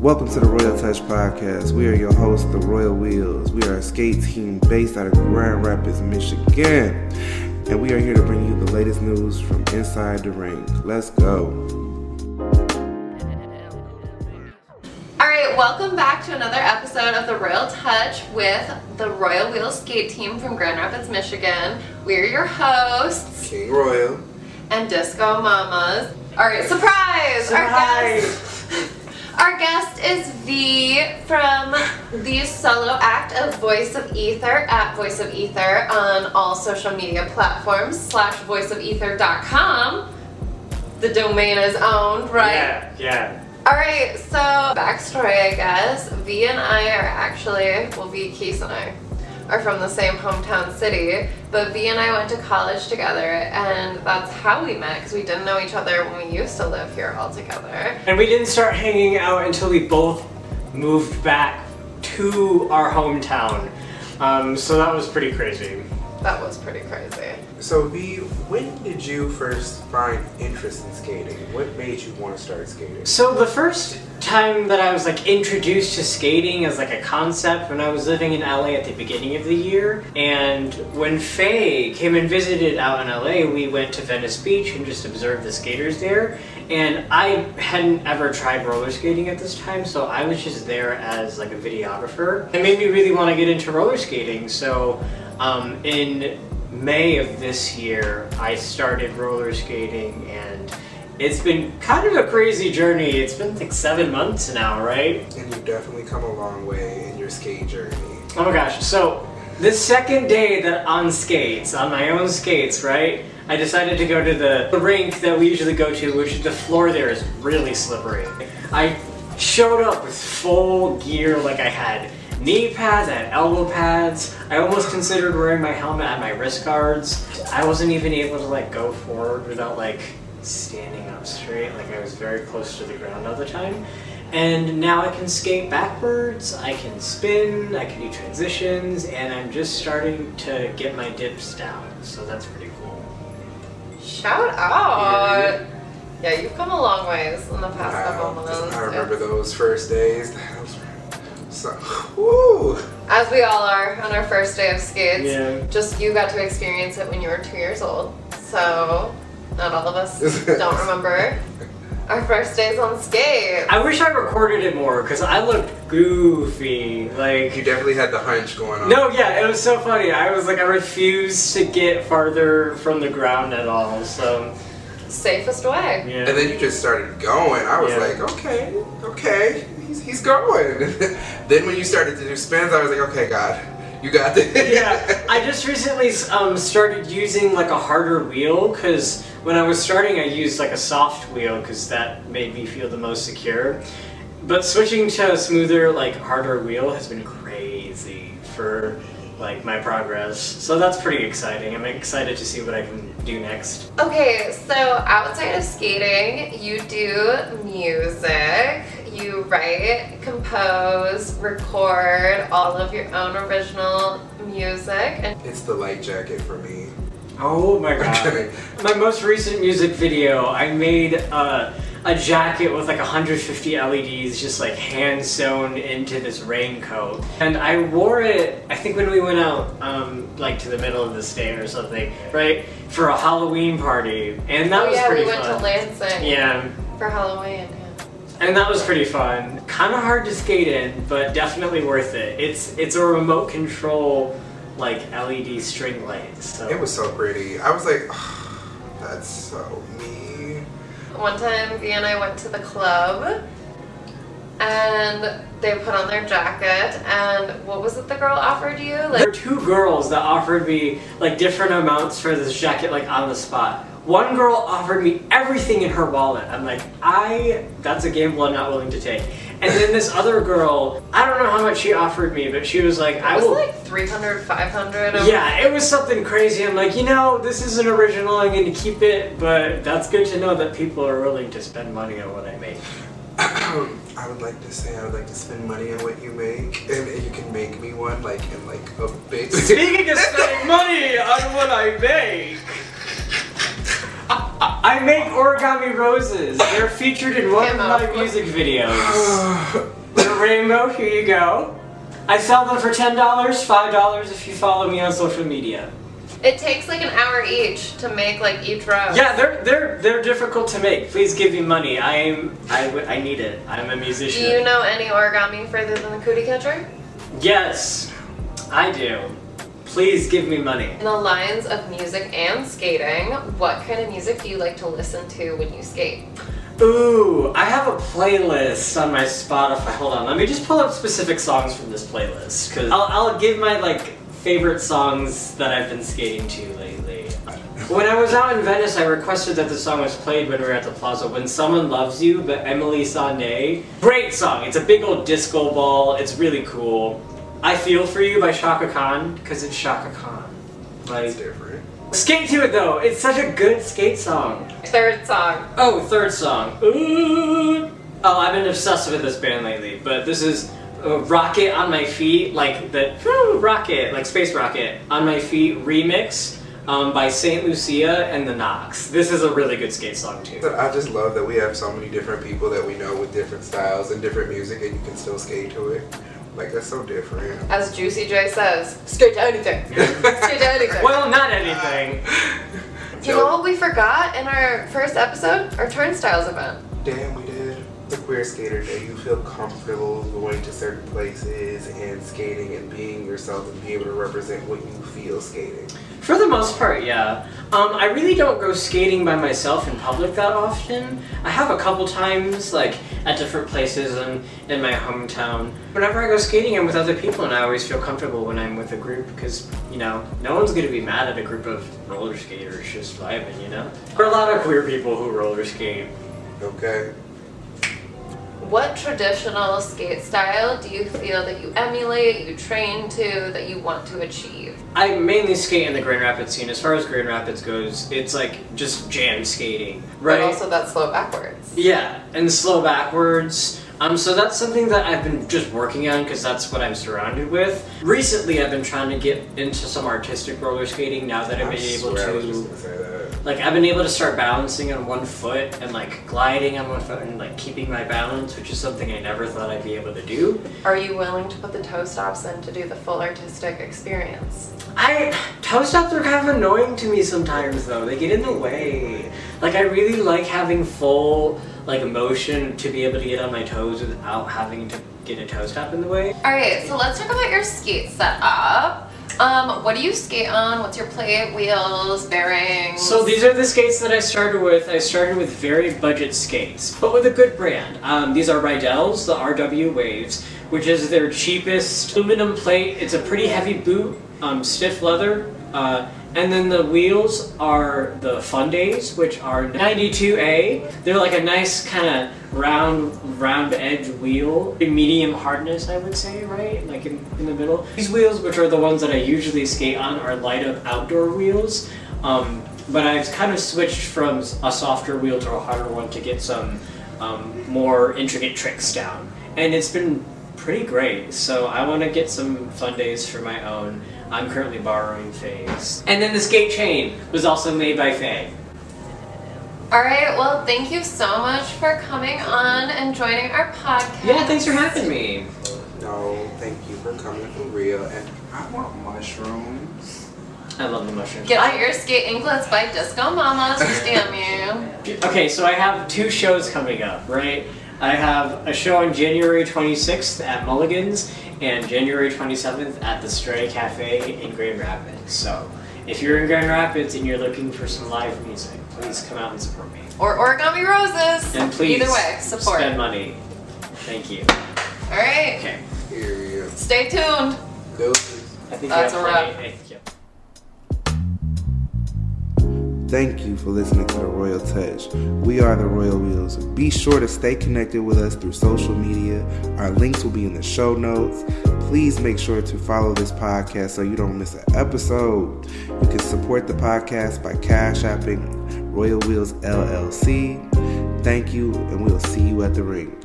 Welcome to the Royal Touch Podcast. We are your hosts, the Royal Wheels. We are a skate team based out of Grand Rapids, Michigan. And we are here to bring you the latest news from inside the ring. Let's go. All right, welcome back to another episode of the Royal Touch with the Royal Wheels skate team from Grand Rapids, Michigan. We're your hosts King Royal. and Disco Mamas. All right, surprise! Our guest, our guest is V from the solo act of Voice of Ether at Voice of Ether on all social media platforms slash voiceofether.com. The domain is owned, right? Yeah, yeah. Alright, so backstory, I guess. V and I are actually, well, V, Keith and I are from the same hometown city, but V and I went to college together, and that's how we met because we didn't know each other when we used to live here all together. And we didn't start hanging out until we both moved back to our hometown. Um, so that was pretty crazy. That was pretty crazy. So, V, when did you first find interest in skating? What made you want to start skating? So the first time that I was like introduced to skating as like a concept when I was living in LA at the beginning of the year, and when Faye came and visited out in LA, we went to Venice Beach and just observed the skaters there. And I hadn't ever tried roller skating at this time, so I was just there as like a videographer. It made me really want to get into roller skating. So um, in May of this year, I started roller skating and it's been kind of a crazy journey. It's been like seven months now, right? And you've definitely come a long way in your skate journey. Oh my gosh. So, the second day that on skates, on my own skates, right? I decided to go to the, the rink that we usually go to, which the floor there is really slippery. I showed up with full gear, like I had knee pads, I had elbow pads. I almost considered wearing my helmet and my wrist guards. I wasn't even able to like go forward without like standing up straight. Like I was very close to the ground all the time. And now I can skate backwards, I can spin, I can do transitions, and I'm just starting to get my dips down. So that's pretty cool. Shout out! Yeah, you've come a long ways in the past Wow. couple months. I remember those first days. That was so, woo. As we all are on our first day of skates. Yeah. Just you got to experience it when you were two years old. So, not all of us don't remember our first days on skate. I wish I recorded it more because I looked goofy. Like, You definitely had the hunch going on. no, yeah, it was so funny. I was like, I refused to get farther from the ground at all. So, Safest way. yeah. And then you just started going. I was Yeah. like, okay, okay, he's, he's going. then when you started to do spins, I was like, okay, God, you got this. yeah, I just recently um, started using like a harder wheel because when I was starting, I used like a soft wheel because that made me feel the most secure. But switching to a smoother, like harder wheel has been crazy for like my progress. So that's pretty exciting. I'm excited to see what I can do next. Okay, so outside of skating, you do music. You write, compose, record all of your own original music. And It's the light jacket for me. Oh my I'm god. My most recent music video, I made uh, a jacket with like 150 LEDs just like hand sewn into this raincoat. And I wore it, I think when we went out um, like to the middle of the state or something, right? For a Halloween party. And that oh was yeah, pretty we went fun. to Lansing yeah. for Halloween. Yeah. And that was pretty fun. Kind of hard to skate in, but definitely worth it. It's it's a remote control like LED string light. So It was so pretty. I was like, that's so me. One time, V and I went to the club, and they put on their jacket. And what was it the girl offered you? There Like were two girls that offered me like different amounts for this jacket, like on the spot. One girl offered me everything in her wallet. I'm like, I that's a gamble I'm not willing to take. And then this other girl, I don't know how much she offered me, but she was like, it I was will. like 300, 500. yeah, it was something crazy. I'm like, you know, this isn't original. I'm going to keep it, but that's good to know that people are willing to spend money on what I make. I would like to say I would like to spend money on what you make, and you can make me one, like in like a big. Speaking of spending money on what I make, I make origami roses. They're featured in one of my music videos. the rainbow, here you go. I sell them for ten dollars, five dollars if you follow me on social media. It takes like an hour each to make like each rose. Yeah, they're they're they're difficult to make. Please give me money. I am I, w- I need it. I'm a musician. Do you know any origami further than the cootie catcher? Yes, I do. Please give me money. In the lines of music and skating, what kind of music do you like to listen to when you skate? Ooh, I have a playlist on my Spotify. Hold on, let me just pull up specific songs from this playlist because I'll, I'll give my like favorite songs that I've been skating to lately. When I was out in Venice, I requested that the song was played when we were at the plaza. When Someone Loves You, but Emily Sandé. Great song. It's a big old disco ball. It's really cool. I Feel For You by Chaka Khan, because it's Chaka Khan. Like, It's different. skate to it though. It's such a good skate song. Third song. Oh, third song. Ooh. Oh, I've been obsessed with this band lately, but this is uh, Rocket on My Feet, like the whew, Rocket, like Space Rocket on My Feet remix um, by St. Lucia and the Knox. This is a really good skate song too. But I just love that we have so many different people that we know with different styles and different music, and you can still skate to it. Like that's so different. As Juicy J says, skate to anything. skate to anything. Well, not anything. you know what we forgot in our first episode? Our turnstiles event. Damn, we did. The queer skater day. You feel comfortable going to certain places and skating and being yourself and being able to represent what you feel skating. For the most part, yeah. Um, I really don't go skating by myself in public that often. I have a couple times, like at different places in, in my hometown. Whenever I go skating, I'm with other people, and I always feel comfortable when I'm with a group because, you know, no one's gonna be mad at a group of roller skaters just vibing, you know? There are a lot of queer people who roller skate. Okay. What traditional skate style do you feel that you emulate, you train to, that you want to achieve? I mainly skate in the Grand Rapids scene. As far as Grand Rapids goes, it's like just jam skating, right? But also that slow backwards. Yeah, and slow backwards. Um, so that's something that I've been just working on because that's what I'm surrounded with. Recently, I've been trying to get into some artistic roller skating now that I've been able swear I was just to. gonna say that. Like, I've been able to start balancing on one foot and like gliding on one foot and like keeping my balance, which is something I never thought I'd be able to do. Are you willing to put the toe stops in to do the full artistic experience? I toe stops are kind of annoying to me sometimes though. They get in the way. Like I really like having full like motion to be able to get on my toes without having to get a toe stop in the way. All right, so let's talk about your skate setup. Um, what do you skate on? What's your plate, wheels, bearings? So these are the skates that I started with. I started with very budget skates, but with a good brand. Um, these are Riedell's, the RW Waves, which is their cheapest aluminum plate. It's a pretty heavy boot, um, stiff leather. Uh, and then the wheels are the Fun Days, which are 92A. They're like a nice kind of round, round edge wheel, medium hardness, I would say, right? Like in, in the middle. These wheels, which are the ones that I usually skate on, are light up outdoor wheels. Um, but I've kind of switched from a softer wheel to a harder one to get some um, more intricate tricks down. And it's been pretty great. So I want to get some fun days for my own. I'm currently borrowing Faye's. And then the skate chain was also made by Faye. All right, well, thank you so much for coming on and joining our podcast. Yeah, thanks for having me. No, thank you for coming for real. And I want mushrooms. I love the mushrooms. Get out your skate anklets by Disco Mamas, damn you. Okay, so I have two shows coming up, right? I have a show on January 26th at Mulligan's and January 27th at the Stray Cafe in Grand Rapids. So if you're in Grand Rapids and you're looking for some live music, please come out and support me. Or origami roses. And please Either way, support. spend money. Thank you. All right, Okay. Period. stay tuned. Doses. I think That's you a have wrap. Plenty- thank you. Thank you for listening to The Royal Touch. We are The Royal Wheels. Be sure to stay connected with us through social media. Our links will be in the show notes. Please make sure to follow this podcast so you don't miss an episode. You can support the podcast by cash apping Royal Wheels LLC. Thank you, and we'll see you at the ring.